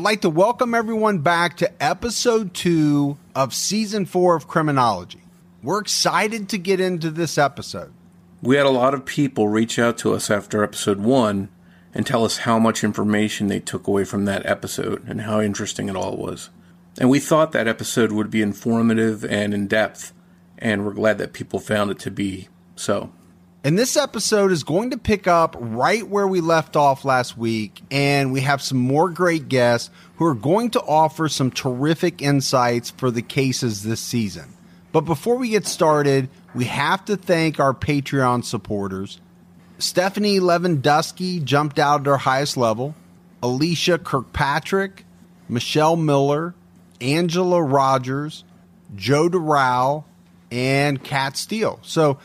I'd like to welcome everyone back to episode two of season four of Criminology. We're excited to get into this episode. We had a lot of people reach out to us after episode one and tell us how much information they took away from that episode and how interesting it all was. And we thought that episode would be informative and in depth, and we're glad that people found it to be so. And this episode is going to pick up right where we left off last week. And we have some more great guests who are going to offer some terrific insights for the cases this season. But before we get started, we have to thank our Patreon supporters. Stephanie Lewandowski jumped out at her highest level. Alicia Kirkpatrick, Michelle Miller, Angela Rogers, Joe DeRow, and Kat Steele. So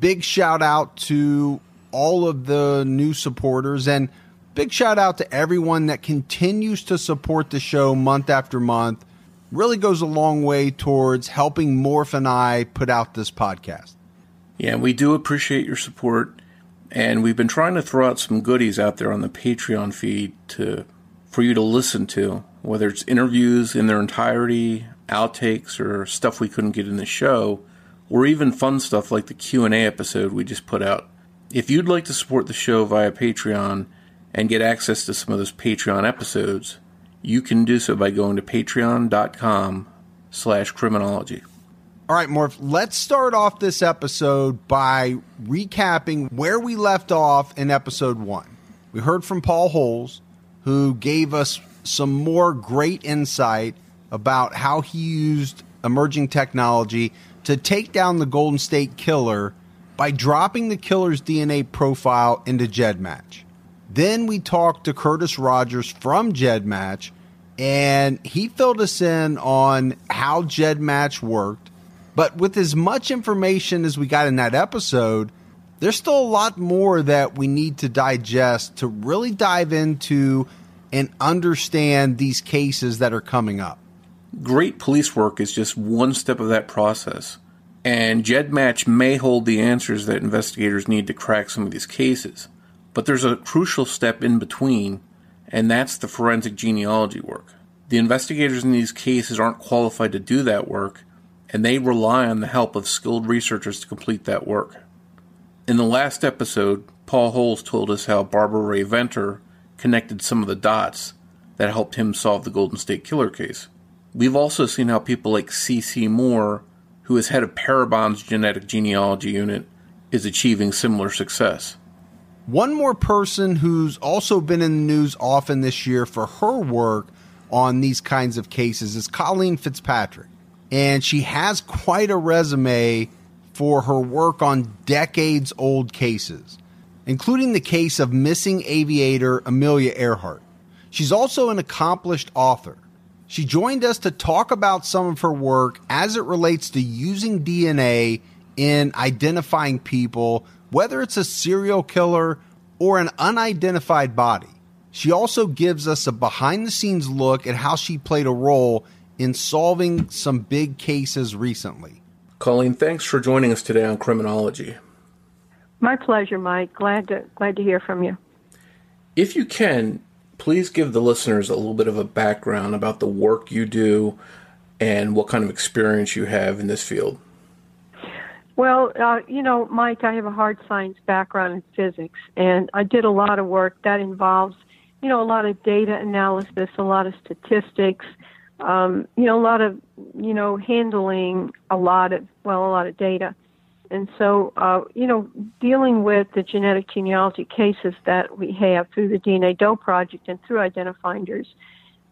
big shout out to all of the new supporters and big shout out to everyone that continues to support the show month after month. Really goes a long way towards helping Morph and I put out this podcast. Yeah, we do appreciate your support, and we've been trying to throw out some goodies out there on the Patreon feed to for you to listen to, whether it's interviews in their entirety, outtakes, or stuff we couldn't get in the show or even fun stuff like the Q&A episode we just put out. If you'd like to support the show via Patreon and get access to some of those Patreon episodes, you can do so by going to patreon.com slash criminology. All right, Morph, let's start off this episode by recapping where we left off in episode one. We heard from Paul Holes, who gave us some more great insight about how he used emerging technology to take down the Golden State Killer by dropping the killer's DNA profile into GEDmatch. Then we talked to Curtis Rogers from GEDmatch, and he filled us in on how GEDmatch worked. But with as much information as we got in that episode, there's still a lot more that we need to digest to really dive into and understand these cases that are coming up. Great police work is just one step of that process, and GEDmatch may hold the answers that investigators need to crack some of these cases. But there's a crucial step in between, and that's the forensic genealogy work. The investigators in these cases aren't qualified to do that work, and they rely on the help of skilled researchers to complete that work. In the last episode, Paul Holes told us how Barbara Rae-Venter connected some of the dots that helped him solve the Golden State Killer case. We've also seen how people like CeCe Moore, who is head of Parabon's genetic genealogy unit, is achieving similar success. One more person who's also been in the news often this year for her work on these kinds of cases is Colleen Fitzpatrick. And she has quite a resume for her work on decades old cases, including the case of missing aviator Amelia Earhart. She's also an accomplished author. She joined us to talk about some of her work as it relates to using DNA in identifying people whether it's a serial killer or an unidentified body. She also gives us a behind the scenes look at how she played a role in solving some big cases recently. Colleen, thanks for joining us today on Criminology. My pleasure, Mike. Glad to glad to hear from you. If you can, please give the listeners a little bit of a background about the work you do and what kind of experience you have in this field. Well, uh, you know, Mike, I have a hard science background in physics, and I did a lot of work that involves, you know, a lot of data analysis, a lot of statistics, um, you know, a lot of, you know, handling a lot of, well, a lot of data. And so, uh, you know, dealing with the genetic genealogy cases that we have through the DNA Doe Project and through Identifinders,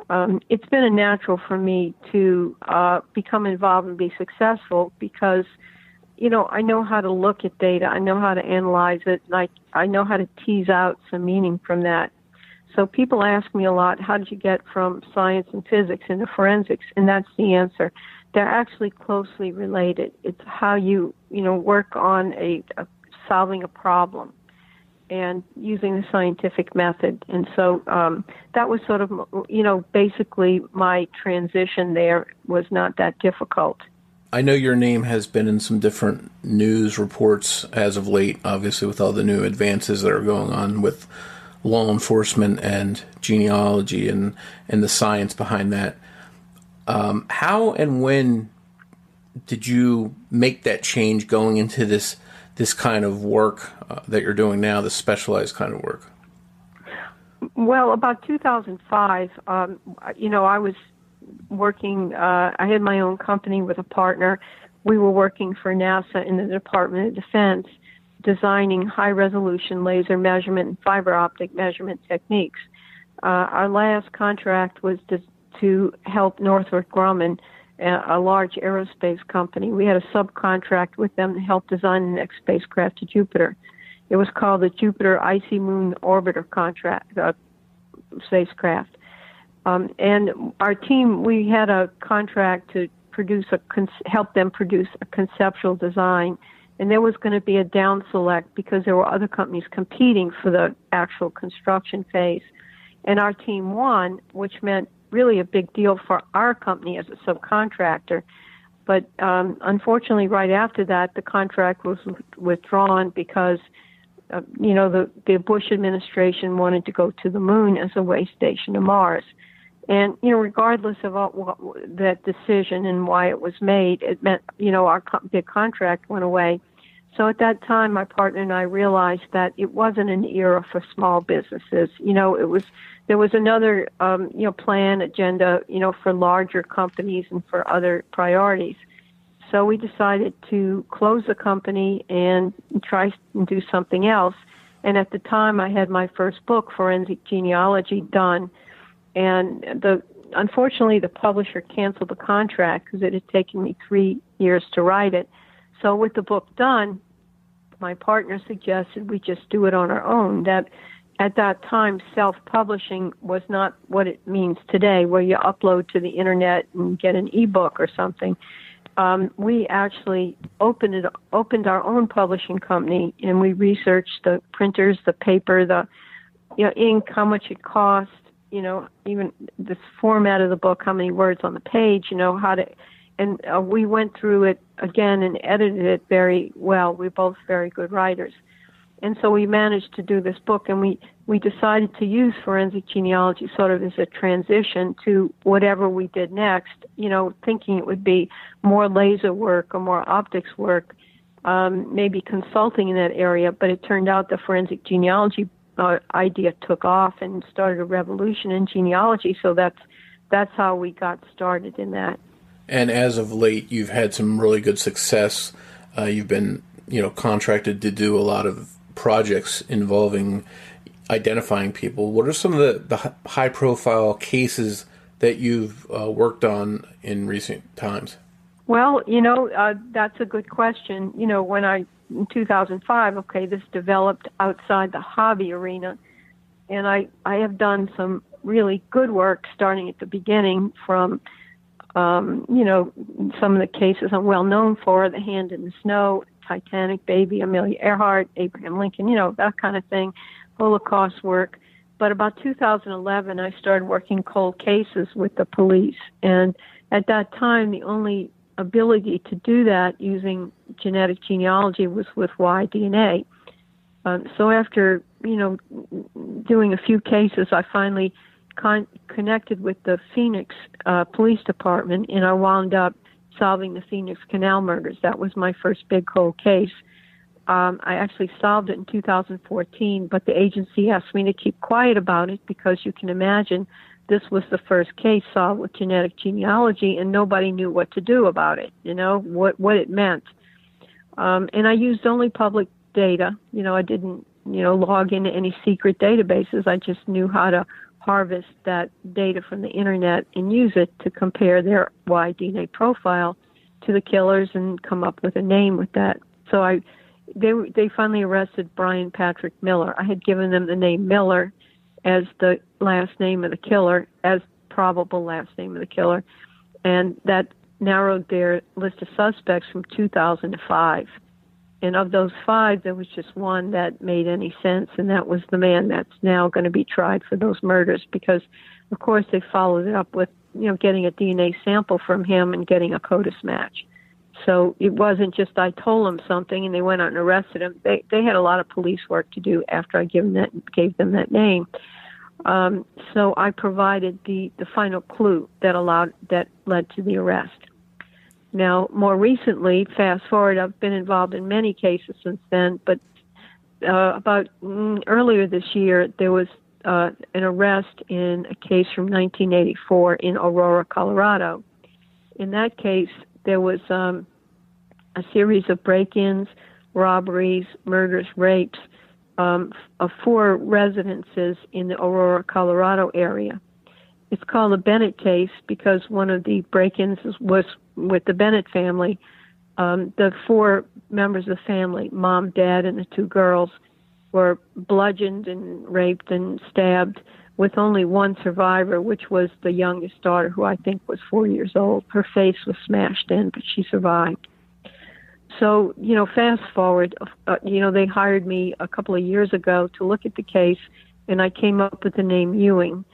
um, it's been a natural for me to uh, become involved and be successful because – you know, I know how to look at data. I know how to analyze it. Like I know how to tease out some meaning from that. So people ask me a lot, how did you get from science and physics into forensics? And that's the answer. They're actually closely related. It's how you, you know, work on a, a solving a problem and using the scientific method. And so um, that was sort of, you know, basically my transition there was not that difficult. I know your name has been in some different news reports as of late, obviously, with all the new advances that are going on with law enforcement and genealogy and, and the science behind that. Um, how and when did you make that change going into this this kind of work uh, that you're doing now, this specialized kind of work? Well, about 2005, um, you know, I was working, uh, I had my own company with a partner. We were working for NASA in the Department of Defense, designing high resolution laser measurement and fiber optic measurement techniques. Uh, our last contract was to help Northrop Grumman, a, large aerospace company. We had a subcontract with them to help design the next spacecraft to Jupiter. It was called the Jupiter Icy Moon Orbiter contract uh, spacecraft. Um, and our team, we had a contract to produce a help them produce a conceptual design, and there was going to be a down select because there were other companies competing for the actual construction phase, and our team won, which meant really a big deal for our company as a subcontractor. But um, unfortunately, right after that, the contract was withdrawn because, uh, you know, the, the Bush administration wanted to go to the moon as a way station to Mars. And you know, regardless of what, what, that decision and why it was made, it meant you know our co- big contract went away. So at that time, my partner and I realized that it wasn't an era for small businesses. You know, it was there was another um, you know plan agenda you know for larger companies and for other priorities. So we decided to close the company and try and do something else. And at the time, I had my first book, Forensic Genealogy, done and the unfortunately the publisher canceled the contract because it had taken me three years to write it. So with the book done, my partner suggested we just do it on our own. That at that time, self-publishing was not what it means today, where you upload to the internet and get an ebook or something. Um, we actually opened it, opened our own publishing company, and we researched the printers, the paper, the you know, ink, how much it cost, you know, even this format of the book, how many words on the page, you know, how to, and uh, we went through it again and edited it very well. We're both very good writers. And so we managed to do this book and we, we decided to use forensic genealogy sort of as a transition to whatever we did next, you know, thinking it would be more laser work or more optics work, um, maybe consulting in that area, but it turned out the forensic genealogy uh, idea took off and started a revolution in genealogy. So that's that's how we got started in that. And as of late, you've had some really good success. Uh, you've been, you know, contracted to do a lot of projects involving identifying people. What are some of the, the high profile cases that you've uh, worked on in recent times? Well, you know, uh, that's a good question. You know, when I in 2005, okay, this developed outside the hobby arena. And I, I have done some really good work starting at the beginning from, um, you know, some of the cases I'm well known for, the hand in the snow, Titanic, Baby, Amelia Earhart, Abraham Lincoln, you know, that kind of thing, Holocaust work. But about 2011, I started working cold cases with the police. And at that time, the only ability to do that using genetic genealogy was with Y DNA. Um, so after you know doing a few cases, I finally con- connected with the Phoenix uh, Police Department, and I wound up solving the Phoenix Canal murders. That was my first big cold case. Um, I actually solved it in 2014, but the agency asked me to keep quiet about it because you can imagine this was the first case solved with genetic genealogy, and nobody knew what to do about it. You know what what it meant. Um, and I used only public data. You know, I didn't you know log into any secret databases. I just knew how to harvest that data from the internet and use it to compare their Y DNA profile to the killers and come up with a name with that. So I they they finally arrested Brian Patrick Miller. I had given them the name Miller as the last name of the killer, as probable last name of the killer, and that narrowed their list of suspects from 2005. And of those five, there was just one that made any sense, and that was the man that's now going to be tried for those murders. Because, of course, they followed it up with you know getting a DNA sample from him and getting a CODIS match. So it wasn't just I told them something and they went out and arrested him. They they had a lot of police work to do after I gave them that gave them that name. Um, so I provided the the final clue that allowed that led to the arrest. Now, more recently, fast forward, I've been involved in many cases since then, but uh, about mm, earlier this year, there was uh, an arrest in a case from 1984 in Aurora, Colorado. In that case, there was um, a series of break-ins, robberies, murders, rapes um, of four residences in the Aurora, Colorado area. It's called the Bennett case because one of the break-ins was with the Bennett family. Um, the four members of the family, mom, dad, and the two girls, were bludgeoned and raped and stabbed with only one survivor, which was the youngest daughter, who I think was four years old. Her face was smashed in, but she survived. So, you know, fast forward, uh, you know, they hired me a couple of years ago to look at the case, and I came up with the name Ewing.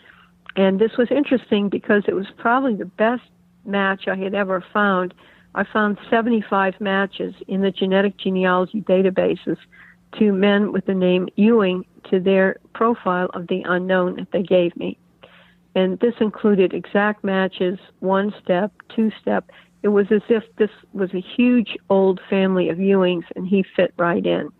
And this was interesting because it was probably the best match I had ever found. I found 75 matches in the genetic genealogy databases to men with the name Ewing to their profile of the unknown that they gave me. And this included exact matches, one step, two step. It was as if this was a huge old family of Ewings and he fit right in.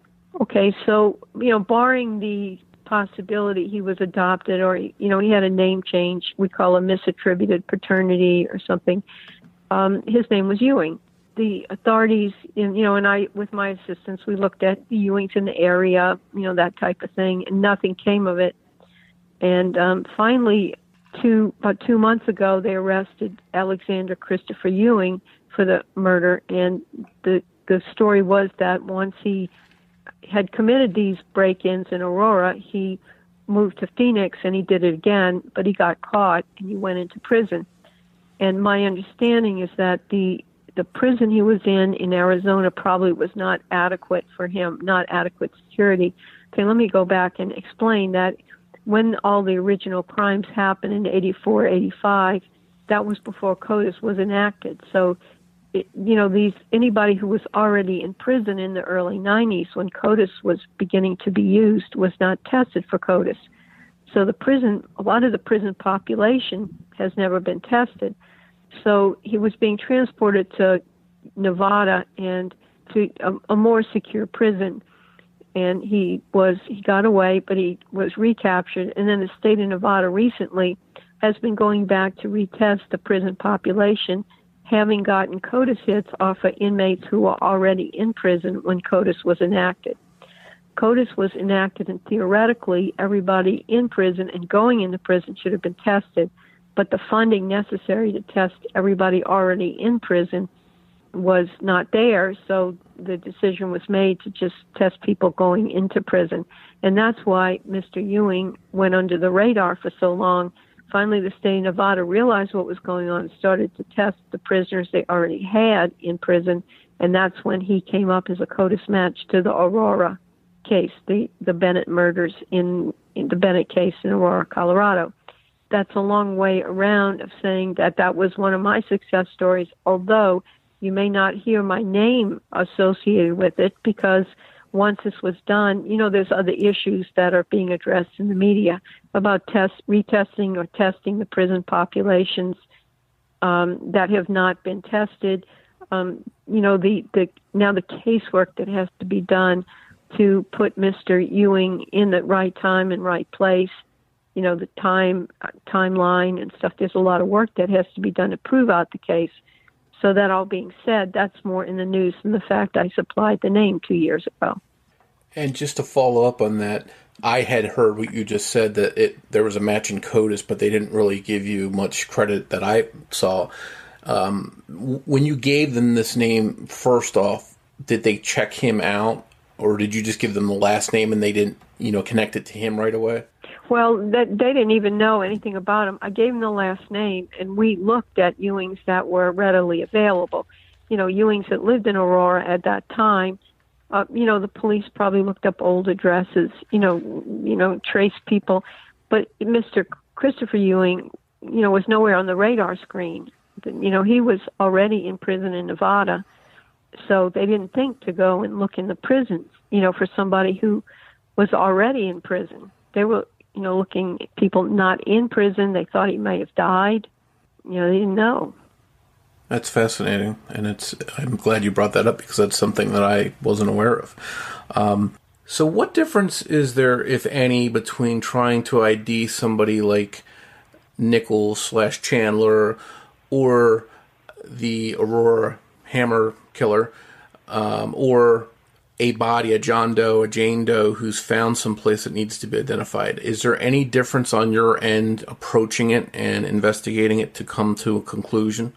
Okay, so, you know, barring the possibility he was adopted or, you know, he had a name change, we call a misattributed paternity or something, um, his name was Ewing the authorities, in, you know, and I, with my assistance, we looked at the Ewings in the area, you know, that type of thing, and nothing came of it. And um, finally, two about two months ago, they arrested Alexander Christopher Ewing for the murder. And the the story was that once he had committed these break-ins in Aurora, he moved to Phoenix and he did it again, but he got caught and he went into prison. And my understanding is that the the prison he was in in Arizona probably was not adequate for him, not adequate security. Okay, let me go back and explain that when all the original crimes happened in 84, 85, that was before CODIS was enacted. So, you know, these anybody who was already in prison in the early 90s when CODIS was beginning to be used was not tested for CODIS. So the prison, a lot of the prison population has never been tested. So he was being transported to Nevada and to a, a more secure prison. And he was he got away, but he was recaptured. And then the state of Nevada recently has been going back to retest the prison population, having gotten CODIS hits off of inmates who were already in prison when CODIS was enacted. CODIS was enacted, and theoretically, everybody in prison and going into prison should have been tested but the funding necessary to test everybody already in prison was not there. So the decision was made to just test people going into prison. And that's why Mr. Ewing went under the radar for so long. Finally, the state of Nevada realized what was going on and started to test the prisoners they already had in prison. and that's when he came up as a CODIS match to the Aurora case, the the Bennett murders in, in the Bennett case in Aurora, Colorado. That's a long way around of saying that that was one of my success stories, although you may not hear my name associated with it because once this was done, you know, there's other issues that are being addressed in the media about test retesting or testing the prison populations um, that have not been tested. Um, you know, the, the now the casework that has to be done to put Mr. Ewing in the right time and right place. You know, the time timeline and stuff. There's a lot of work that has to be done to prove out the case. So that all being said, that's more in the news than the fact I supplied the name two years ago. And just to follow up on that, I had heard what you just said that it there was a match in CODIS, but they didn't really give you much credit that I saw. Um, when you gave them this name, first off, did they check him out, or did you just give them the last name and they didn't, you know, connect it to him right away? Well, that, they didn't even know anything about him. I gave them the last name, and we looked at Ewings that were readily available. You know, Ewings that lived in Aurora at that time. Uh, you know, the police probably looked up old addresses. You know, you know, traced people, but Mr. Christopher Ewing, you know, was nowhere on the radar screen. You know, he was already in prison in Nevada, so they didn't think to go and look in the prisons. You know, for somebody who was already in prison. They were you know, looking at people not in prison. They thought he may have died. You know, they didn't know. That's fascinating, and it's. I'm glad you brought that up because that's something that I wasn't aware of. Um, so, what difference is there, if any, between trying to ID somebody like Nichols slash Chandler or the Aurora Hammer killer, um, or a body, a John Doe, a Jane Doe, who's found someplace that needs to be identified. Is there any difference on your end approaching it and investigating it to come to a conclusion?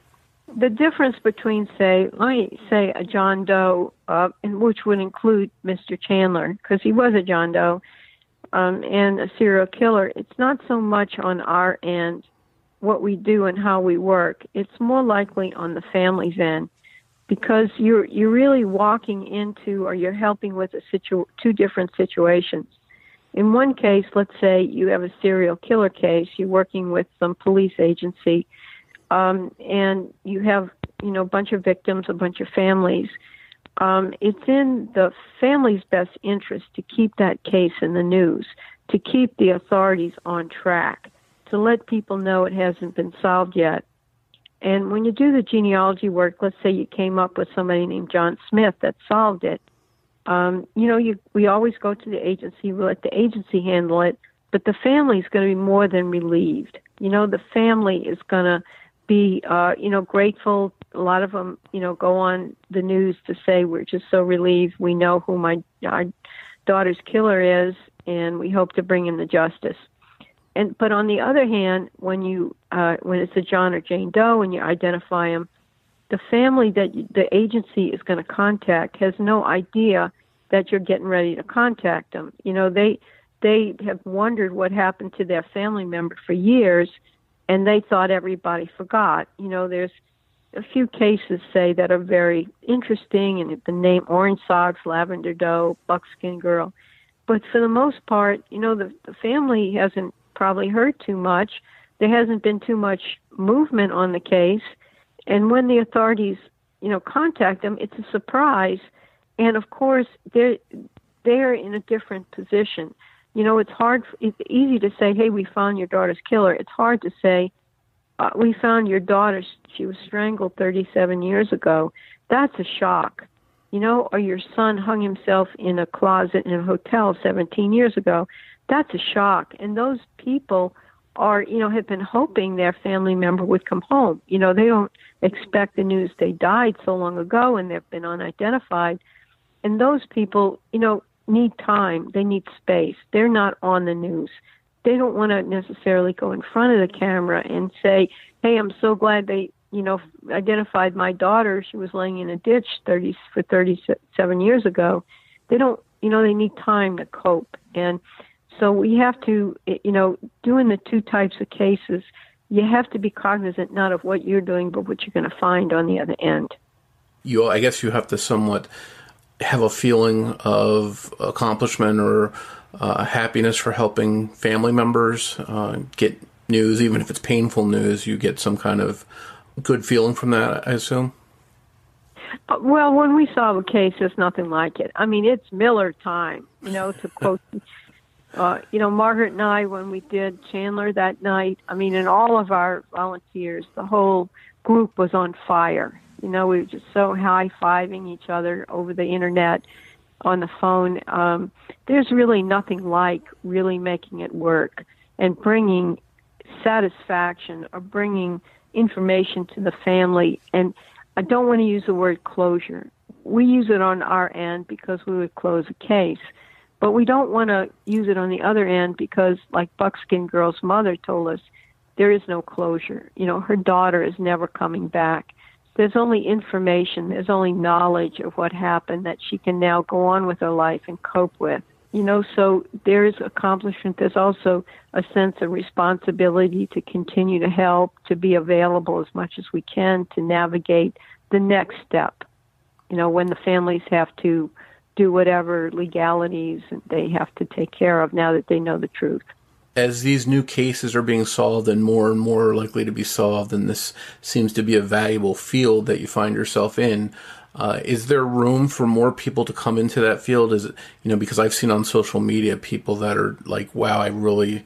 The difference between, say, let me say a John Doe, uh, which would include Mr. Chandler, because he was a John Doe, um, and a serial killer, it's not so much on our end what we do and how we work. It's more likely on the family's end because you're you're really walking into or you're helping with a situ- two different situations. In one case, let's say you have a serial killer case, you're working with some police agency, um, and you have you know a bunch of victims, a bunch of families. Um, it's in the family's best interest to keep that case in the news, to keep the authorities on track, to let people know it hasn't been solved yet and when you do the genealogy work, let's say you came up with somebody named John Smith that solved it. Um, you know, you we always go to the agency, we let the agency handle it, but the family is going to be more than relieved. You know, the family is going to be, uh, you know, grateful. A lot of them, you know, go on the news to say we're just so relieved. We know who my our daughter's killer is, and we hope to bring him to justice and but on the other hand, when you uh, when it's a John or Jane Doe and you identify them, the family that the agency is going to contact has no idea that you're getting ready to contact them. You know, they they have wondered what happened to their family member for years, and they thought everybody forgot. You know, there's a few cases say that are very interesting, and the name Orange Socks, Lavender Doe, Buckskin Girl. But for the most part, you know, the, the family hasn't probably heard too much. There hasn't been too much movement on the case. And when the authorities, you know, contact them, it's a surprise. And of course, they're they're in a different position. You know, it's hard. It's easy to say, "Hey, we found your daughter's killer." It's hard to say, uh, "We found your daughter. She was strangled 37 years ago." That's a shock, you know. Or your son hung himself in a closet in a hotel 17 years ago that's a shock. And those people are, you know, have been hoping their family member would come home. You know, they don't expect the news they died so long ago and they've been unidentified. And those people, you know, need time. They need space. They're not on the news. They don't want to necessarily go in front of the camera and say, "Hey, I'm so glad they, you know, identified my daughter. She was laying in a ditch 30 for 37 years ago." They don't, you know, they need time to cope. And so we have to, you know, doing the two types of cases, you have to be cognizant not of what you're doing, but what you're going to find on the other end. you I guess you have to somewhat have a feeling of accomplishment or uh, happiness for helping family members uh, get news, even if it's painful news. You get some kind of good feeling from that, I assume. Uh, well, when we solve a case, there's nothing like it. I mean, it's Miller time, you know, to quote, uh, you know, Margaret and I, when we did Chandler that night, I mean, and all of our volunteers, the whole group was on fire. You know, we were just so high fiving each other over the internet, on the phone. Um, there's really nothing like really making it work and bringing satisfaction or bringing information to the family. And I don't want to use the word closure. We use it on our end because we would close a case. But we don't want to use it on the other end because, like Buckskin Girl's mother told us, there is no closure. You know, her daughter is never coming back. There's only information, there's only knowledge of what happened that she can now go on with her life and cope with. You know, so there's accomplishment. There's also a sense of responsibility to continue to help, to be available as much as we can to navigate the next step. You know, when the families have to do whatever legalities they have to take care of now that they know the truth as these new cases are being solved and more and more likely to be solved, and this seems to be a valuable field that you find yourself in, uh, is there room for more people to come into that field? Is it, you know, because I've seen on social media people that are like, wow, I really,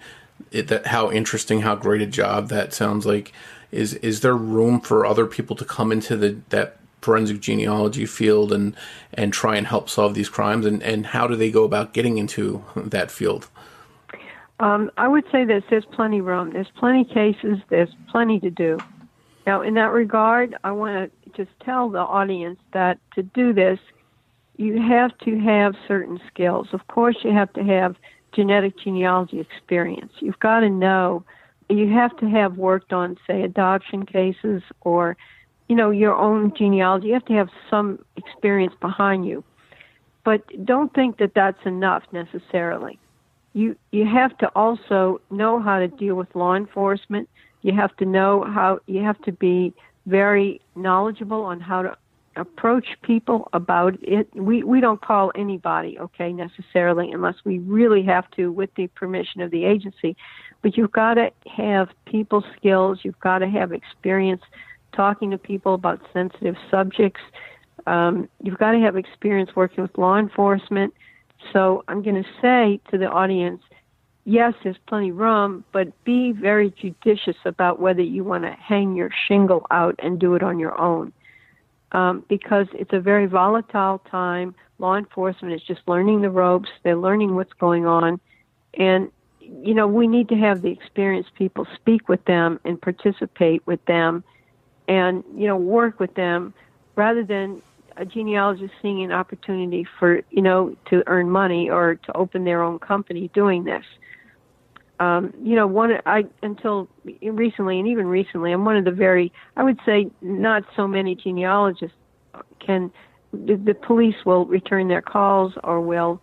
it, that how interesting, how great a job that sounds like. Is, is there room for other people to come into the, that forensic genealogy field and, and try and help solve these crimes? And, and how do they go about getting into that field? Um, I would say this: there's plenty room. There's plenty cases. There's plenty to do. Now, in that regard, I want to just tell the audience that to do this, you have to have certain skills. Of course, you have to have genetic genealogy experience. You've got to know. You have to have worked on, say, adoption cases or, you know, your own genealogy. You have to have some experience behind you. But don't think that that's enough necessarily you you have to also know how to deal with law enforcement. You have to know how you have to be very knowledgeable on how to approach people about it. We we don't call anybody, okay, necessarily unless we really have to with the permission of the agency. But you've got to have people skills, you've got to have experience talking to people about sensitive subjects. Um, you've got to have experience working with law enforcement so I'm going to say to the audience, yes, there's plenty of room, but be very judicious about whether you want to hang your shingle out and do it on your own. Um, because it's a very volatile time. Law enforcement is just learning the ropes, they're learning what's going on. And, you know, we need to have the experienced people speak with them and participate with them and, you know, work with them rather than a genealogist seeing an opportunity for you know to earn money or to open their own company doing this. Um, you know, one I until recently, and even recently, I'm one of the very I would say not so many genealogists can the, the police will return their calls or will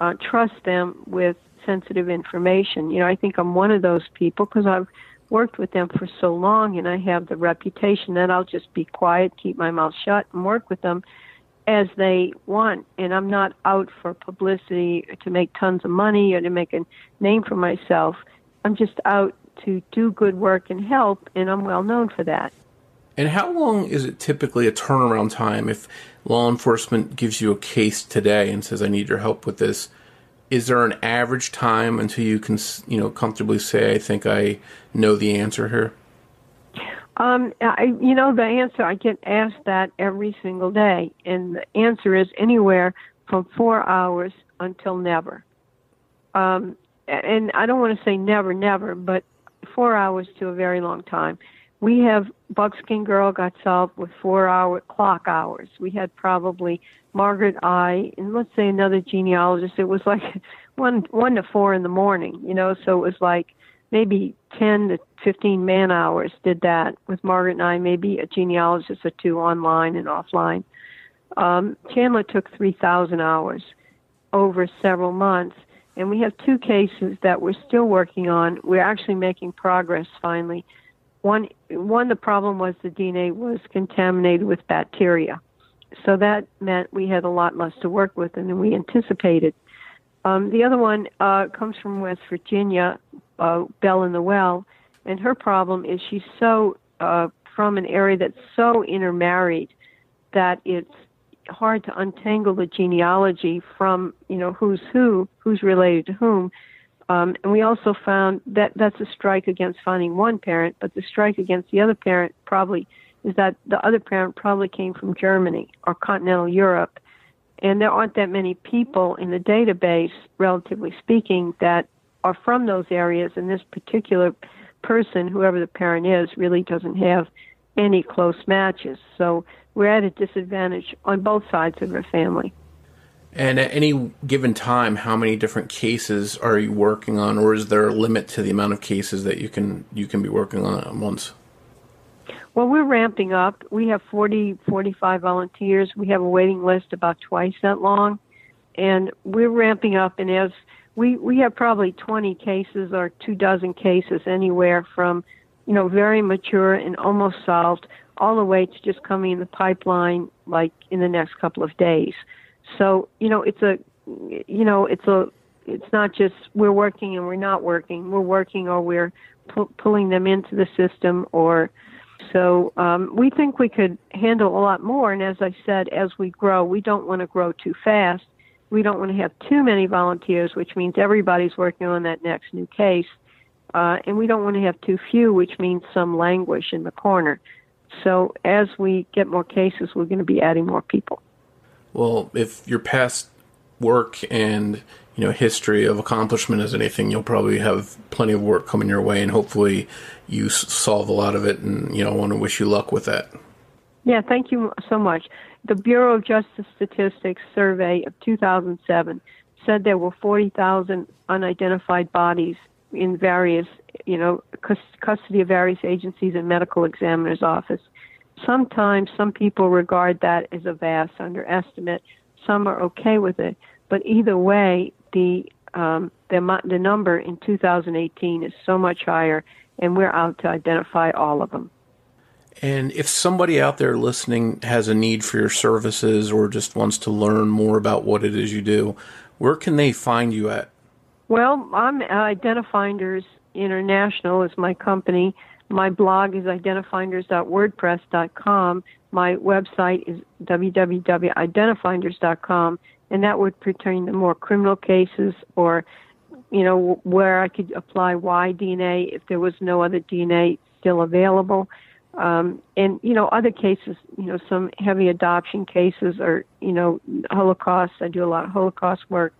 uh, trust them with sensitive information. You know, I think I'm one of those people because I've worked with them for so long and I have the reputation that I'll just be quiet, keep my mouth shut, and work with them as they want. And I'm not out for publicity to make tons of money or to make a name for myself. I'm just out to do good work and help, and I'm well known for that. And how long is it typically a turnaround time if law enforcement gives you a case today and says, I need your help with this? Is there an average time until you can you know comfortably say I think I know the answer here? Um, I, you know, the answer I get asked that every single day, and the answer is anywhere from four hours until never. Um, and I don't want to say never, never, but four hours to a very long time. We have Buckskin Girl got solved with four hour clock hours. We had probably Margaret I and let's say another genealogist. It was like one one to four in the morning, you know. So it was like maybe ten to fifteen man hours did that with Margaret and I. Maybe a genealogist or two online and offline. Um, Chandler took three thousand hours over several months, and we have two cases that we're still working on. We're actually making progress finally one one the problem was the DNA was contaminated with bacteria, so that meant we had a lot less to work with than we anticipated. Um, the other one uh, comes from West Virginia, uh, Belle in the Well, and her problem is she's so uh, from an area that's so intermarried that it's hard to untangle the genealogy from you know who's who, who's related to whom. Um, and we also found that that's a strike against finding one parent, but the strike against the other parent probably is that the other parent probably came from Germany or continental Europe, and there aren't that many people in the database, relatively speaking, that are from those areas. And this particular person, whoever the parent is, really doesn't have any close matches. So we're at a disadvantage on both sides of the family. And at any given time, how many different cases are you working on, or is there a limit to the amount of cases that you can you can be working on at once? Well, we're ramping up. We have 40, 45 volunteers. We have a waiting list about twice that long, and we're ramping up. And as we we have probably 20 cases or two dozen cases anywhere from, you know, very mature and almost solved, all the way to just coming in the pipeline like in the next couple of days. So you know, it's a, you know, it's a, it's not just we're working and we're not working. We're working or we're pu- pulling them into the system or so um, we think we could handle a lot more. And as I said, as we grow, we don't want to grow too fast. We don't want to have too many volunteers, which means everybody's working on that next new case. Uh, and we don't want to have too few, which means some languish in the corner. So as we get more cases, we're going to be adding more people. Well, if your past work and you know history of accomplishment is anything, you'll probably have plenty of work coming your way, and hopefully you solve a lot of it. And you know, I want to wish you luck with that. Yeah, thank you so much. The Bureau of Justice Statistics survey of 2007 said there were 40,000 unidentified bodies in various, you know, custody of various agencies and medical examiner's office. Sometimes some people regard that as a vast underestimate. Some are okay with it, but either way, the um, the the number in 2018 is so much higher, and we're out to identify all of them. And if somebody out there listening has a need for your services or just wants to learn more about what it is you do, where can they find you at? Well, I'm Identifinders International is my company. My blog is identifinders.wordpress.com. My website is www.identifinders.com, and that would pertain to more criminal cases or, you know, where I could apply Y DNA if there was no other DNA still available. Um, and you know other cases you know some heavy adoption cases or you know holocaust i do a lot of holocaust work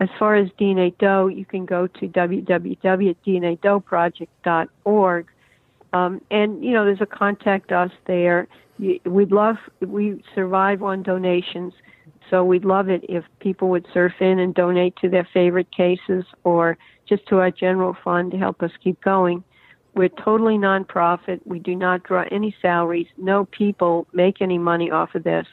as far as dna doe you can go to www.dnadoeproject.org um, and you know there's a contact us there we'd love we survive on donations so we'd love it if people would surf in and donate to their favorite cases or just to our general fund to help us keep going we're totally nonprofit. We do not draw any salaries. No people make any money off of this.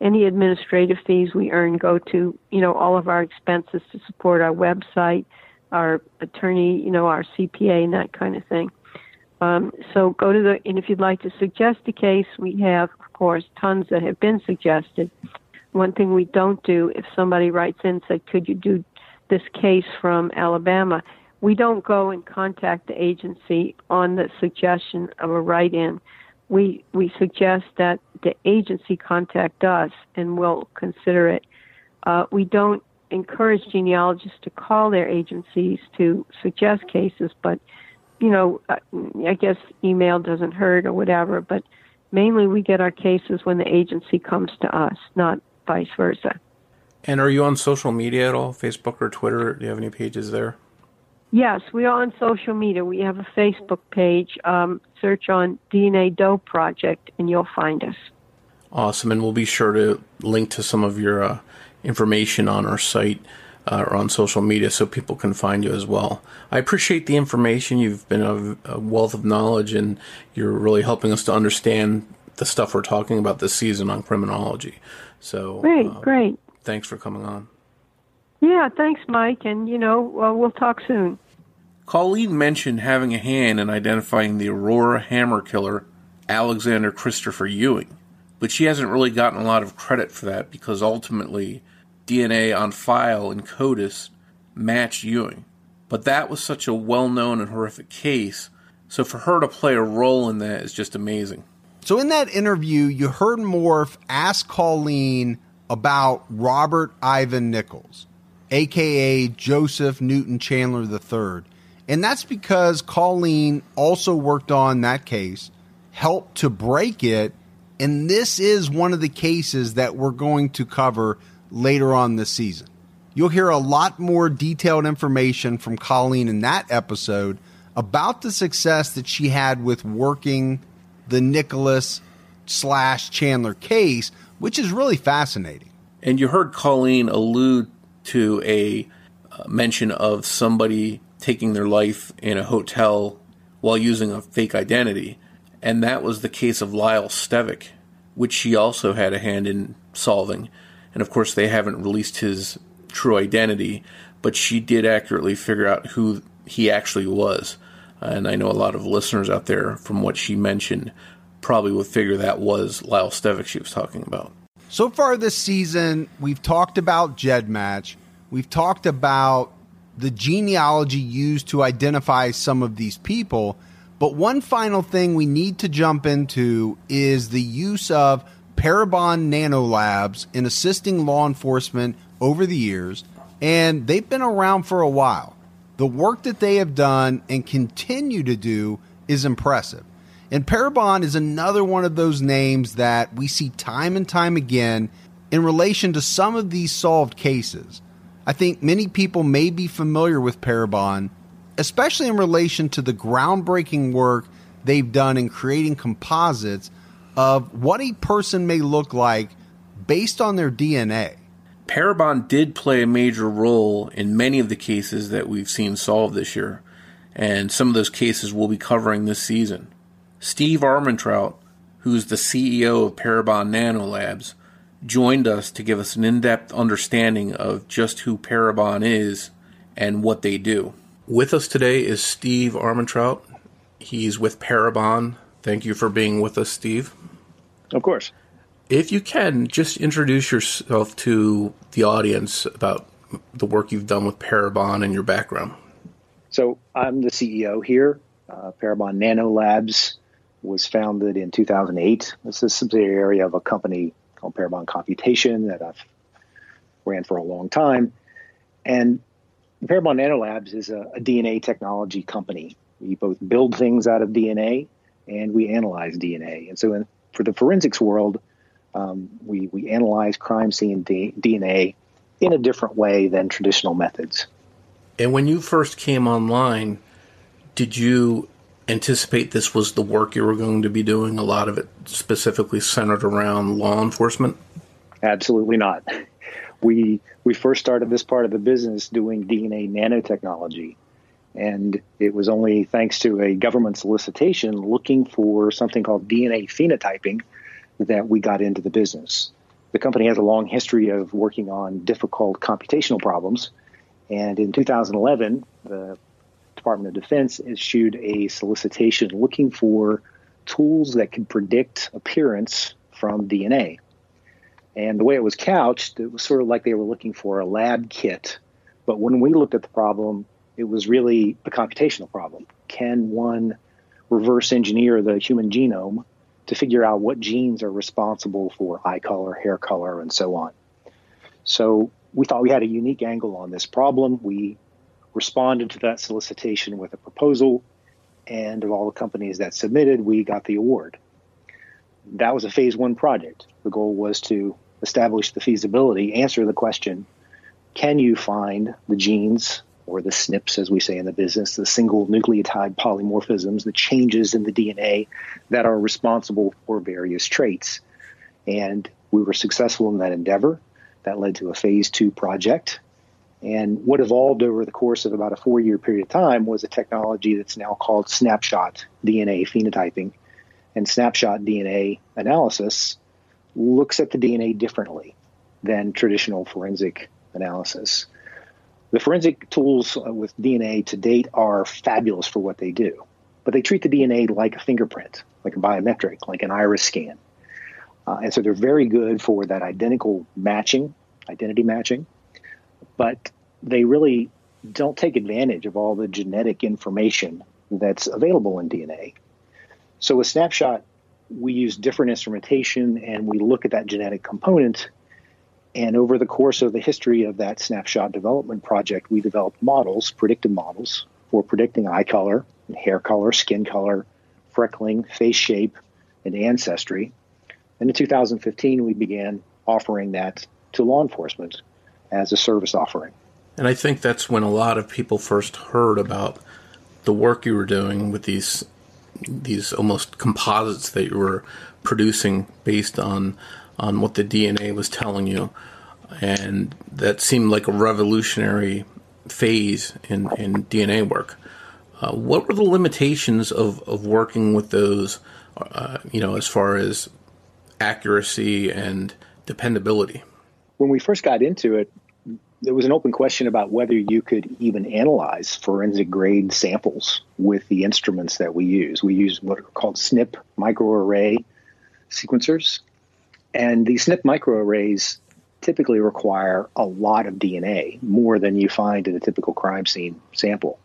Any administrative fees we earn go to, you know, all of our expenses to support our website, our attorney, you know, our CPA and that kind of thing. Um, so go to the, and if you'd like to suggest a case, we have, of course, tons that have been suggested. One thing we don't do, if somebody writes in and said, could you do this case from Alabama? we don't go and contact the agency on the suggestion of a write-in. We we suggest that the agency contact us and we'll consider it. Uh, we don't encourage genealogists to call their agencies to suggest cases, but you know, uh, I guess email doesn't hurt or whatever. But mainly, we get our cases when the agency comes to us, not vice versa. And are you on social media at all, Facebook or Twitter? Do you have any pages there? Yes, we are on social media. We have a Facebook page. Um, search on DNA Doe Project, and you'll find us. Awesome, and we'll be sure to link to some of your uh, information on our site uh, or on social media so people can find you as well. I appreciate the information. You've been a, a wealth of knowledge, and you're really helping us to understand the stuff we're talking about this season on criminology. So great, uh, great. Thanks for coming on. Yeah, thanks, Mike. And, you know, well, we'll talk soon. Colleen mentioned having a hand in identifying the Aurora hammer killer, Alexander Christopher Ewing. but she hasn't really gotten a lot of credit for that because ultimately DNA on file in CODIS matched Ewing. But that was such a well known and horrific case, so for her to play a role in that is just amazing. So, in that interview, you heard Morph ask Colleen about Robert Ivan Nichols, aka Joseph Newton Chandler III. And that's because Colleen also worked on that case, helped to break it, and this is one of the cases that we're going to cover later on this season. You'll hear a lot more detailed information from Colleen in that episode about the success that she had with working the Nicholas slash Chandler case, which is really fascinating. And you heard Colleen allude to a uh, mention of somebody taking their life in a hotel while using a fake identity. And that was the case of Lyle Stevick, which she also had a hand in solving. And of course, they haven't released his true identity, but she did accurately figure out who he actually was. Uh, and I know a lot of listeners out there, from what she mentioned, probably would figure that was Lyle Stevick she was talking about. So far this season, we've talked about GEDmatch. We've talked about the genealogy used to identify some of these people. But one final thing we need to jump into is the use of Parabon Nanolabs in assisting law enforcement over the years, and they've been around for a while. The work that they have done and continue to do is impressive. And Parabon is another one of those names that we see time and time again in relation to some of these solved cases. I think many people may be familiar with Parabon, especially in relation to the groundbreaking work they've done in creating composites of what a person may look like based on their DNA. Parabon did play a major role in many of the cases that we've seen solved this year, and some of those cases we'll be covering this season. Steve Armentrout, who's the CEO of Parabon Nanolabs, joined us to give us an in depth understanding of just who Parabon is and what they do. With us today is Steve Armentrout. He's with Parabon. Thank you for being with us, Steve. Of course. If you can, just introduce yourself to the audience about the work you've done with Parabon and your background. So, I'm the CEO here. Uh, Parabon Nanolabs was founded in 2008. It's a subsidiary of a company called Parabon Computation that I've ran for a long time. And Parabon Nanolabs is a, a DNA technology company. We both build things out of DNA and we analyze DNA. And so, in, for the forensics world, um, we, we analyze crime scene D- DNA in a different way than traditional methods. And when you first came online, did you anticipate this was the work you were going to be doing? A lot of it specifically centered around law enforcement? Absolutely not. We we first started this part of the business doing DNA nanotechnology, and it was only thanks to a government solicitation looking for something called DNA phenotyping that we got into the business. The company has a long history of working on difficult computational problems. And in 2011, the Department of Defense issued a solicitation looking for tools that could predict appearance from DNA. And the way it was couched, it was sort of like they were looking for a lab kit. But when we looked at the problem, it was really a computational problem. Can one reverse engineer the human genome to figure out what genes are responsible for eye color, hair color, and so on. So we thought we had a unique angle on this problem. We responded to that solicitation with a proposal, and of all the companies that submitted, we got the award. That was a phase one project. The goal was to establish the feasibility, answer the question can you find the genes or the SNPs, as we say in the business, the single nucleotide polymorphisms, the changes in the DNA that are responsible for various traits. And we were successful in that endeavor. That led to a phase two project. And what evolved over the course of about a four year period of time was a technology that's now called snapshot DNA phenotyping. And snapshot DNA analysis looks at the DNA differently than traditional forensic analysis. The forensic tools uh, with DNA to date are fabulous for what they do, but they treat the DNA like a fingerprint, like a biometric, like an iris scan. Uh, and so they're very good for that identical matching, identity matching, but they really don't take advantage of all the genetic information that's available in DNA. So with Snapshot, we use different instrumentation and we look at that genetic component. And over the course of the history of that snapshot development project, we developed models, predictive models, for predicting eye color, hair color, skin color, freckling, face shape, and ancestry. And in 2015, we began offering that to law enforcement as a service offering. And I think that's when a lot of people first heard about the work you were doing with these these almost composites that you were producing based on on what the DNA was telling you, and that seemed like a revolutionary phase in, in DNA work. Uh, what were the limitations of, of working with those, uh, you know, as far as accuracy and dependability? When we first got into it, there was an open question about whether you could even analyze forensic grade samples with the instruments that we use. We use what are called SNP microarray sequencers. And these SNP microarrays typically require a lot of DNA, more than you find in a typical crime scene sample.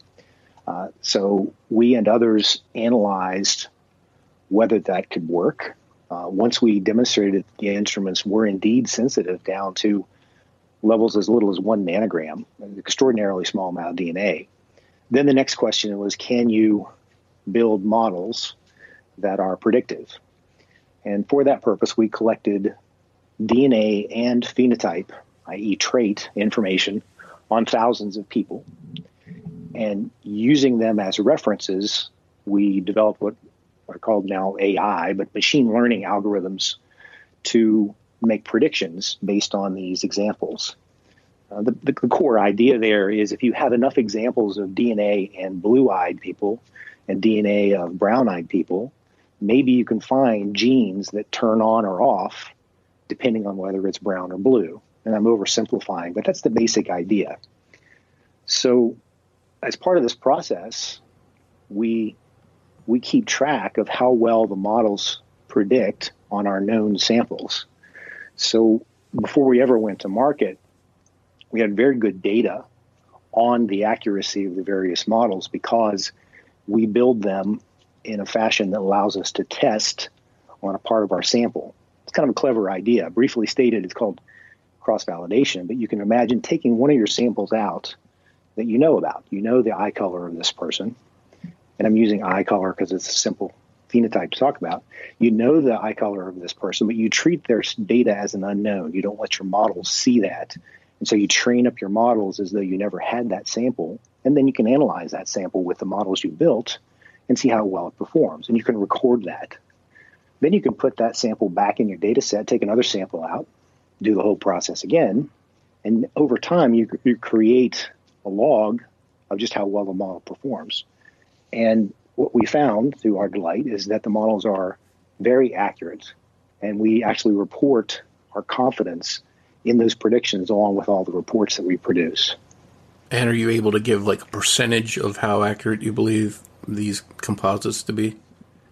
Uh, so we and others analyzed whether that could work. Uh, once we demonstrated that the instruments were indeed sensitive down to levels as little as one nanogram, an extraordinarily small amount of DNA. Then the next question was can you build models that are predictive? And for that purpose, we collected DNA and phenotype, i.e., trait information, on thousands of people. And using them as references, we developed what are called now AI, but machine learning algorithms to make predictions based on these examples. Uh, the, the, the, core idea there is if you have enough examples of DNA and blue eyed people and DNA of brown eyed people, maybe you can find genes that turn on or off depending on whether it's brown or blue. And I'm oversimplifying, but that's the basic idea. So, as part of this process, we we keep track of how well the models predict on our known samples. So before we ever went to market, we had very good data on the accuracy of the various models because we build them in a fashion that allows us to test on a part of our sample. It's kind of a clever idea. Briefly stated, it's called cross validation, but you can imagine taking one of your samples out that you know about. You know the eye color of this person, and I'm using eye color because it's a simple phenotype to talk about. You know the eye color of this person, but you treat their data as an unknown. You don't let your models see that. And so you train up your models as though you never had that sample. And then you can analyze that sample with the models you built and see how well it performs. And you can record that. Then you can put that sample back in your data set, take another sample out, do the whole process again. And over time, you, you create a log of just how well the model performs. And what we found through our delight is that the models are very accurate, and we actually report our confidence in those predictions along with all the reports that we produce. And are you able to give like a percentage of how accurate you believe these composites to be?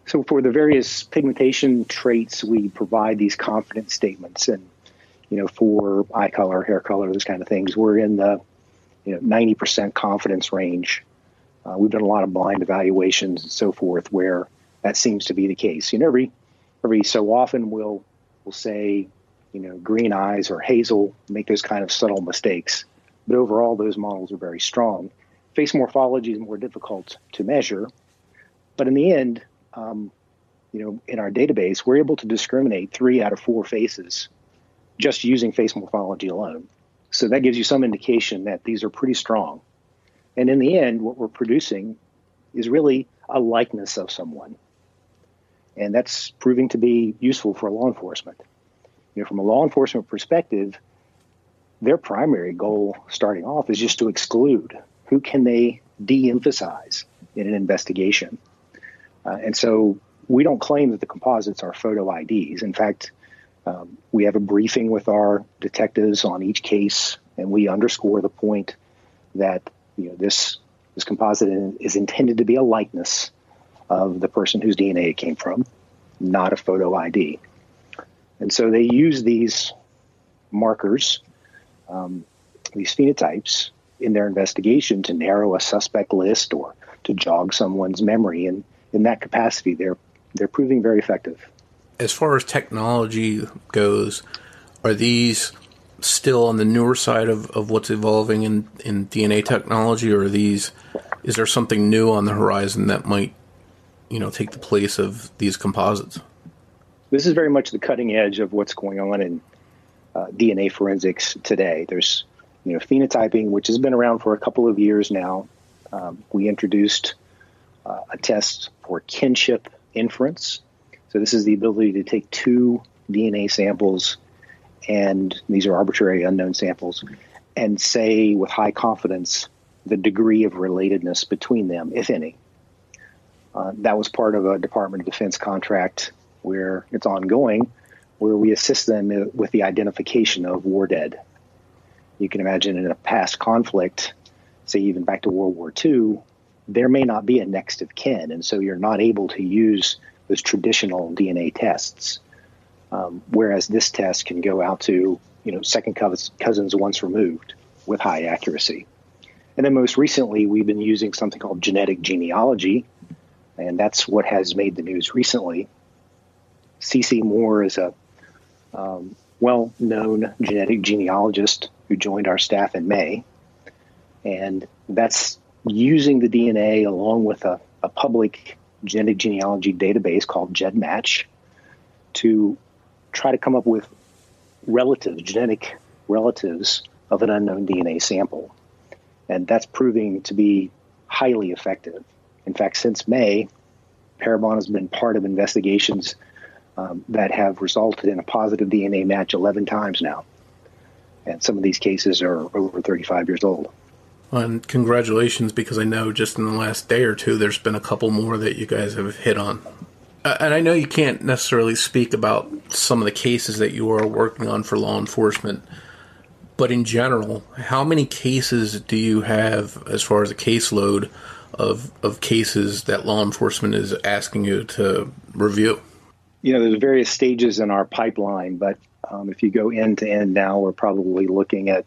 So for the various pigmentation traits, we provide these confidence statements, and you know, for eye color, hair color, those kind of things, we're in the you know ninety percent confidence range uh, we've done a lot of blind evaluations and so forth where that seems to be the case. You know, every every so often we'll we'll say, you know, green eyes or hazel, make those kind of subtle mistakes. But overall, those models are very strong. Face morphology is more difficult to measure, but in the end, um, you know, in our database, we're able to discriminate three out of four faces just using face morphology alone. So that gives you some indication that these are pretty strong. And in the end, what we're producing is really a likeness of someone. And that's proving to be useful for law enforcement. You know, from a law enforcement perspective, their primary goal starting off is just to exclude who can they de-emphasize in an investigation. Uh, and so we don't claim that the composites are photo IDs. In fact, um, we have a briefing with our detectives on each case, and we underscore the point that you know, this this composite is intended to be a likeness of the person whose DNA it came from, not a photo ID. And so they use these markers, um, these phenotypes, in their investigation to narrow a suspect list or to jog someone's memory. And in that capacity, they're they're proving very effective. As far as technology goes, are these still on the newer side of, of what's evolving in, in DNA technology, or are these is there something new on the horizon that might, you know, take the place of these composites? This is very much the cutting edge of what's going on in uh, DNA forensics today. There's, you know, phenotyping, which has been around for a couple of years now. Um, we introduced uh, a test for kinship inference. So this is the ability to take two DNA samples, and these are arbitrary unknown samples, and say with high confidence the degree of relatedness between them, if any. Uh, that was part of a Department of Defense contract where it's ongoing, where we assist them with the identification of war dead. You can imagine in a past conflict, say even back to World War II, there may not be a next of kin, and so you're not able to use those traditional DNA tests. Um, whereas this test can go out to you know second cousins once removed with high accuracy. And then most recently, we've been using something called genetic genealogy, and that's what has made the news recently. CeCe Moore is a um, well known genetic genealogist who joined our staff in May. And that's using the DNA along with a, a public genetic genealogy database called GEDmatch to try to come up with relatives, genetic relatives of an unknown DNA sample. And that's proving to be highly effective. In fact, since May, Parabon has been part of investigations um, that have resulted in a positive DNA match 11 times now. And some of these cases are over 35 years old. And congratulations, because I know just in the last day or two, there's been a couple more that you guys have hit on. Uh, and I know you can't necessarily speak about some of the cases that you are working on for law enforcement, but in general, how many cases do you have as far as a caseload of of cases that law enforcement is asking you to review? You know, there's various stages in our pipeline, but um, if you go end to end now, we're probably looking at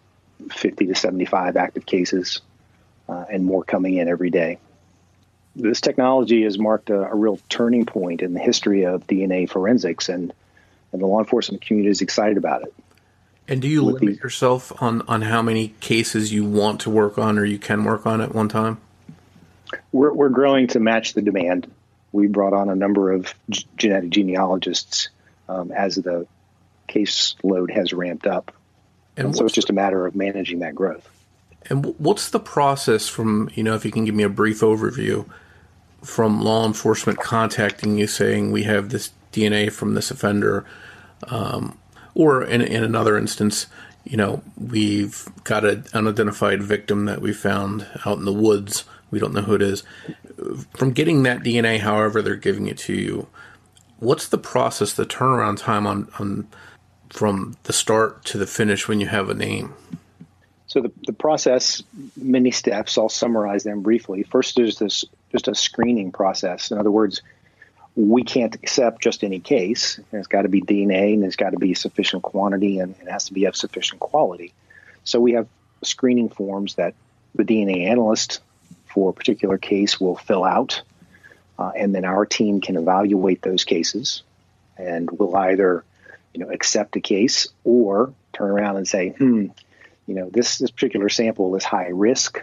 50 to 75 active cases uh, and more coming in every day. This technology has marked a, a, real turning point in the history of DNA forensics, and, and the law enforcement community is excited about it. And do you limit the, yourself on, on how many cases you want to work on or you can work on at one time? We're, we're growing to match the demand. We brought on a number of g- genetic genealogists um, as the caseload has ramped up. And, and so it's just a matter of managing that growth. And what's the process from, you know, if you can give me a brief overview from law enforcement contacting you saying we have this DNA from this offender, um, or in, in another instance, you know, we've got an unidentified victim that we found out in the woods. We don't know who it is. From getting that DNA, however they're giving it to you, what's the process, the turnaround time on, on from the start to the finish when you have a name? So the, the process, many steps. I'll summarize them briefly. First, there's this just a screening process. In other words, we can't accept just any case. There's got to be DNA and there's got to be sufficient quantity and it has to be of sufficient quality. So we have screening forms that the DNA analyst for a particular case will fill out, uh, and then our team can evaluate those cases, and we'll either you know, accept a case or turn around and say, hmm, you know, this, this particular sample is high risk.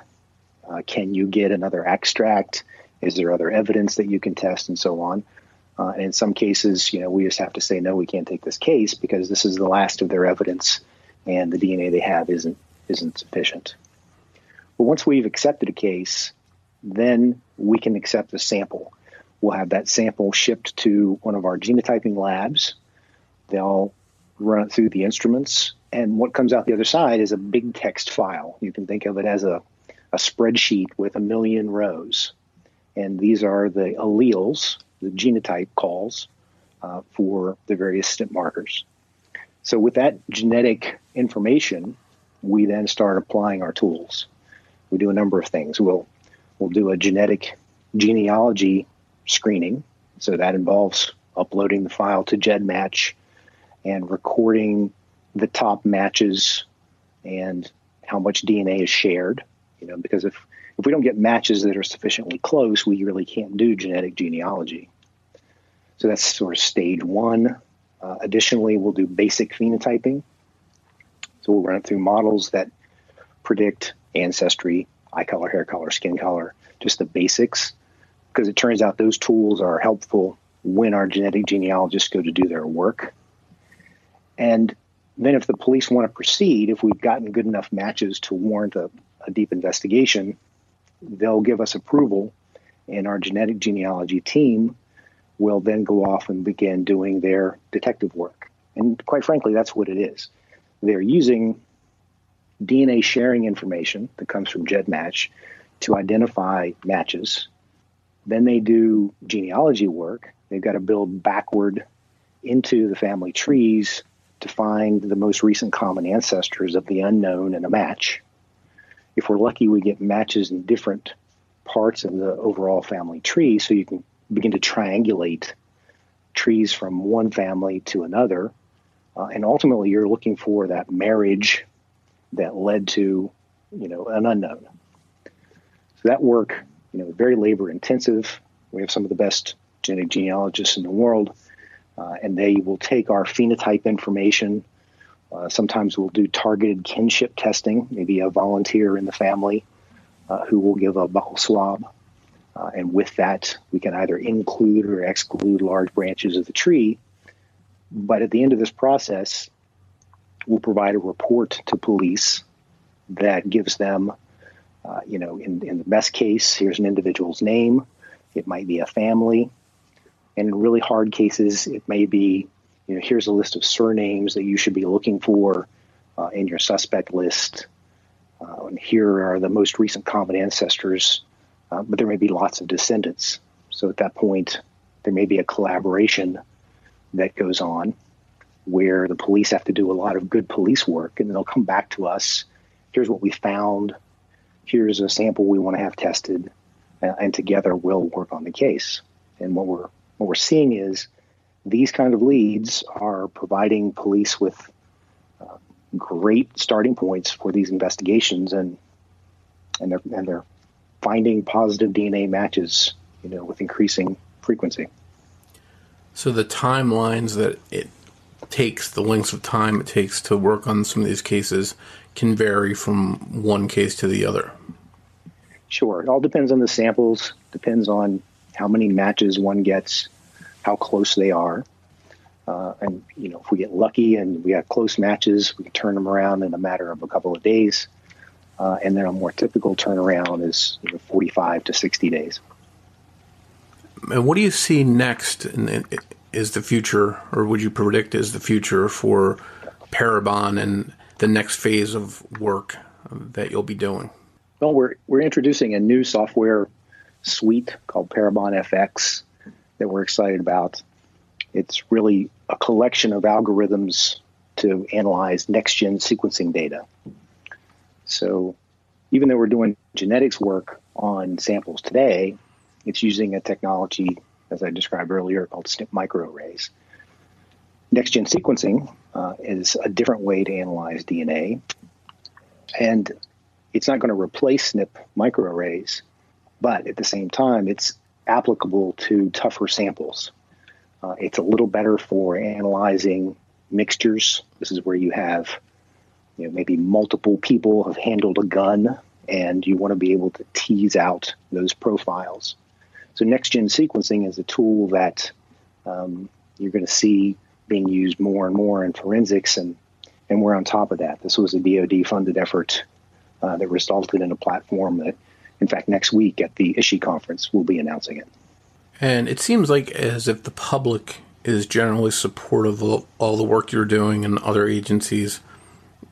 Uh, can you get another extract? Is there other evidence that you can test and so on? Uh, and in some cases, you know, we just have to say, no, we can't take this case because this is the last of their evidence and the DNA they have isn't, isn't sufficient. But once we've accepted a case, then we can accept the sample. We'll have that sample shipped to one of our genotyping labs They'll run it through the instruments, and what comes out the other side is a big text file. You can think of it as a, a spreadsheet with a million rows. And these are the alleles, the genotype calls uh, for the various SNP markers. So, with that genetic information, we then start applying our tools. We do a number of things. We'll, we'll do a genetic genealogy screening. So, that involves uploading the file to GEDmatch and recording the top matches and how much DNA is shared. You know, because if if we don't get matches that are sufficiently close, we really can't do genetic genealogy. So that's sort of stage one. Uh, additionally, we'll do basic phenotyping. So we'll run it through models that predict ancestry, eye color, hair color, skin color, just the basics. Because it turns out those tools are helpful when our genetic genealogists go to do their work. And then, if the police want to proceed, if we've gotten good enough matches to warrant a, a deep investigation, they'll give us approval, and our genetic genealogy team will then go off and begin doing their detective work. And quite frankly, that's what it is. They're using DNA sharing information that comes from GEDmatch to identify matches. Then they do genealogy work. They've got to build backward into the family trees to find the most recent common ancestors of the unknown and a match. If we're lucky, we get matches in different parts of the overall family tree, so you can begin to triangulate trees from one family to another. Uh, and ultimately, you're looking for that marriage that led to, you know, an unknown. So that work, you know, very labor intensive. We have some of the best genetic genealogists in the world uh, and they will take our phenotype information. Uh, sometimes we'll do targeted kinship testing, maybe a volunteer in the family uh, who will give a buccal swab. Uh, and with that, we can either include or exclude large branches of the tree. But at the end of this process, we'll provide a report to police that gives them, uh, you know, in, in the best case, here's an individual's name. It might be a family. And in really hard cases, it may be, you know, here's a list of surnames that you should be looking for uh, in your suspect list. Uh, and here are the most recent common ancestors, uh, but there may be lots of descendants. So at that point, there may be a collaboration that goes on where the police have to do a lot of good police work and they'll come back to us. Here's what we found. Here's a sample we want to have tested. and together we'll work on the case. And what we're what we're seeing is these kind of leads are providing police with uh, great starting points for these investigations, and and they're and they're finding positive DNA matches, you know, with increasing frequency. So the timelines that it takes, the lengths of time it takes to work on some of these cases, can vary from one case to the other. Sure, it all depends on the samples, depends on how many matches one gets, how close they are. Uh, and you know, if we get lucky and we have close matches, we can turn them around in a matter of a couple of days. Uh, and then a more typical turnaround is you know, 45 to 60 days. And what do you see next? In, is the future, or would you predict is the future for Parabon and the next phase of work that you'll be doing? Well, we're we're introducing a new software suite called Parabon FX that we're excited about. It's really a collection of algorithms to analyze next gen sequencing data. So, even though we're doing genetics work on samples today, it's using a technology, as I described earlier, called SNP microarrays. Next gen sequencing uh, is a different way to analyze DNA, and it's not going to replace SNP microarrays, but at the same time, it's applicable to tougher samples. Uh, it's a little better for analyzing mixtures. This is where you have, you know, maybe multiple people have handled a gun, and you want to be able to tease out those profiles. So, next gen sequencing is a tool that um, you're going to see being used more and more in forensics, and and we're on top of that. This was a DoD funded effort uh, that resulted in a platform that in fact, next week at the ISHI conference, we'll be announcing it. And it seems like as if the public is generally supportive of all the work you're doing and other agencies,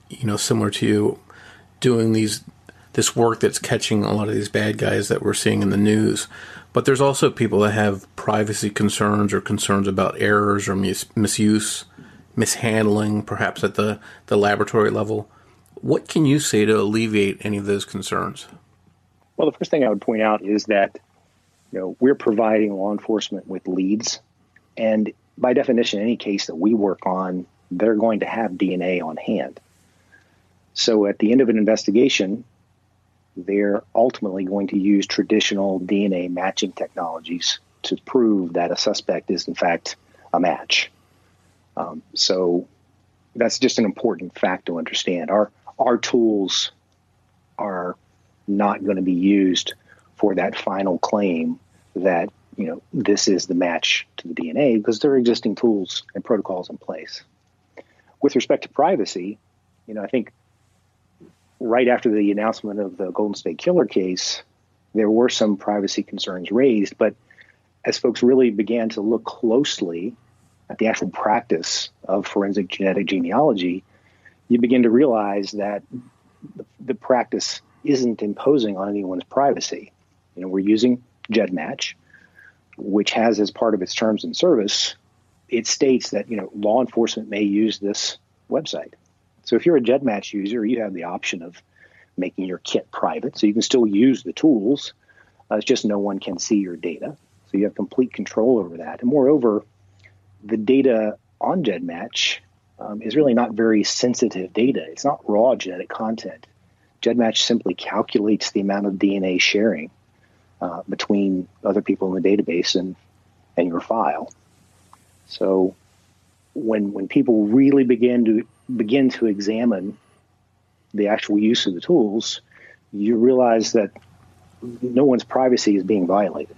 you know, similar to you, doing these this work that's catching a lot of these bad guys that we're seeing in the news. But there's also people that have privacy concerns or concerns about errors or mis- misuse, mishandling, perhaps at the, the laboratory level. What can you say to alleviate any of those concerns? Well, the first thing I would point out is that you know we're providing law enforcement with leads, and by definition, any case that we work on they're going to have DNA on hand. So at the end of an investigation, they're ultimately going to use traditional DNA matching technologies to prove that a suspect is, in fact, a match. Um, so that's just an important fact to understand. Our our tools are not going to be used for that final claim that you know this is the match to the DNA because there are existing tools and protocols in place. With respect to privacy, you know, I think right after the announcement of the Golden State Killer case, there were some privacy concerns raised, but as folks really began to look closely at the actual practice of forensic genetic genealogy, you begin to realize that the, the practice isn't imposing on anyone's privacy. You know, we're using GEDmatch, which has as part of its terms and service, it states that you know law enforcement may use this website. So if you're a GEDmatch user, you have the option of making your kit private, so you can still use the tools. Uh, it's just no one can see your data, so you have complete control over that. And moreover, the data on GEDmatch um, is really not very sensitive data. It's not raw genetic content. GEDmatch simply calculates the amount of DNA sharing uh, between other people in the database and and your file. So when when people really begin to begin to examine the actual use of the tools, you realize that no one's privacy is being violated.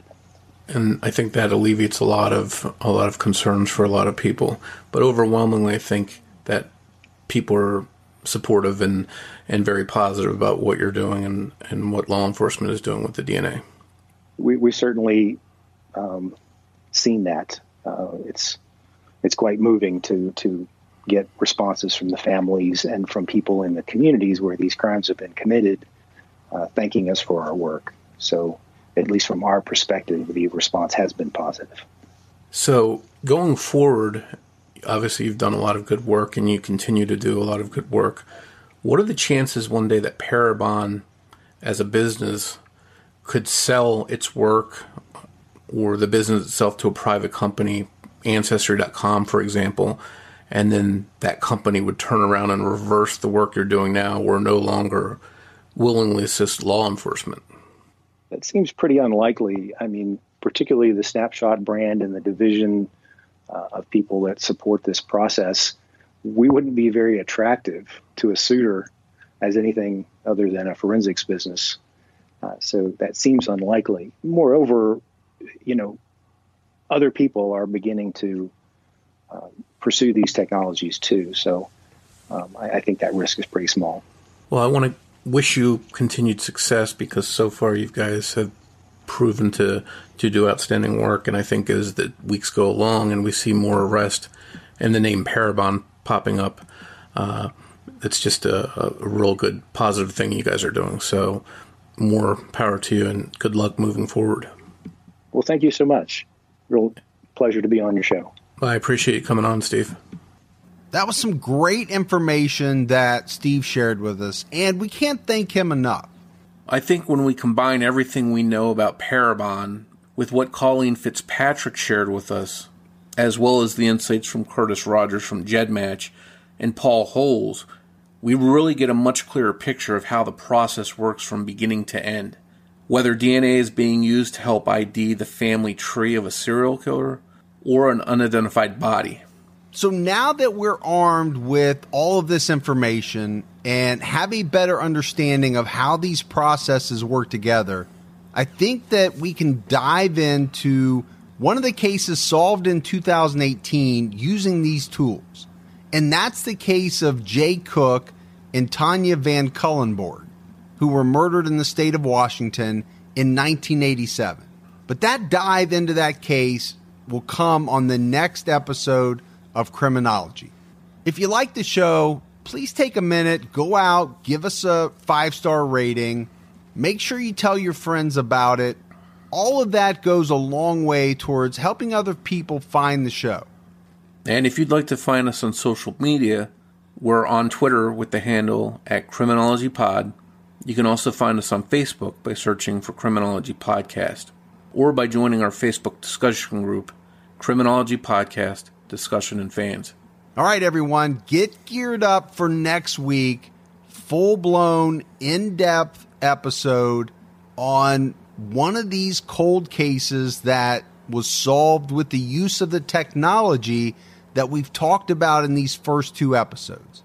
And I think that alleviates a lot of a lot of concerns for a lot of people. But overwhelmingly, I think that people are supportive and and very positive about what you're doing and and what law enforcement is doing with the DNA. We we certainly um, seen that. Uh, it's it's quite moving to to get responses from the families and from people in the communities where these crimes have been committed, uh, thanking us for our work. So at least from our perspective, the response has been positive. So going forward, obviously you've done a lot of good work and you continue to do a lot of good work. What are the chances one day that Parabon, as a business, could sell its work or the business itself to a private company, Ancestry.com, for example, and then that company would turn around and reverse the work you're doing now or no longer willingly assist law enforcement? That seems pretty unlikely. I mean, particularly the Snapshot brand and the division uh, of people that support this process, we wouldn't be very attractive to a suitor as anything other than a forensics business. Uh, so that seems unlikely. Moreover, you know, other people are beginning to uh, pursue these technologies too. So um, I, I think that risk is pretty small. Well, I want to wish you continued success because so far you guys have proven to to do outstanding work. And I think as the weeks go along and we see more arrest and the name Parabon popping up, uh, it's just a, a, real good positive thing you guys are doing. So more power to you and good luck moving forward. Well, thank you so much. Real pleasure to be on your show. I appreciate you coming on, Steve. That was some great information that Steve shared with us, and we can't thank him enough. I think when we combine everything we know about Parabon with what Colleen Fitzpatrick shared with us, as well as the insights from Curtis Rogers from GEDmatch and Paul Holes, we really get a much clearer picture of how the process works from beginning to end. Whether DNA is being used to help ID the family tree of a serial killer or an unidentified body. So now that we're armed with all of this information and have a better understanding of how these processes work together, I think that we can dive into one of the cases solved in 2018 using these tools. And that's the case of Jay Cook and Tanya Van Cuylenborg, who were murdered in the state of Washington in 1987. But that dive into that case will come on the next episode of criminology. If you like the show, please take a minute, go out, give us a five star rating, make sure you tell your friends about it. All of that goes a long way towards helping other people find the show. And if you'd like to find us on social media, we're on Twitter with the handle at Criminology Pod. You can also find us on Facebook by searching for Criminology Podcast or by joining our Facebook discussion group, Criminology Podcast Discussion and Fans. All right, everyone, get geared up for next week. Full blown, in depth episode on one of these cold cases that was solved with the use of the technology that we've talked about in these first two episodes.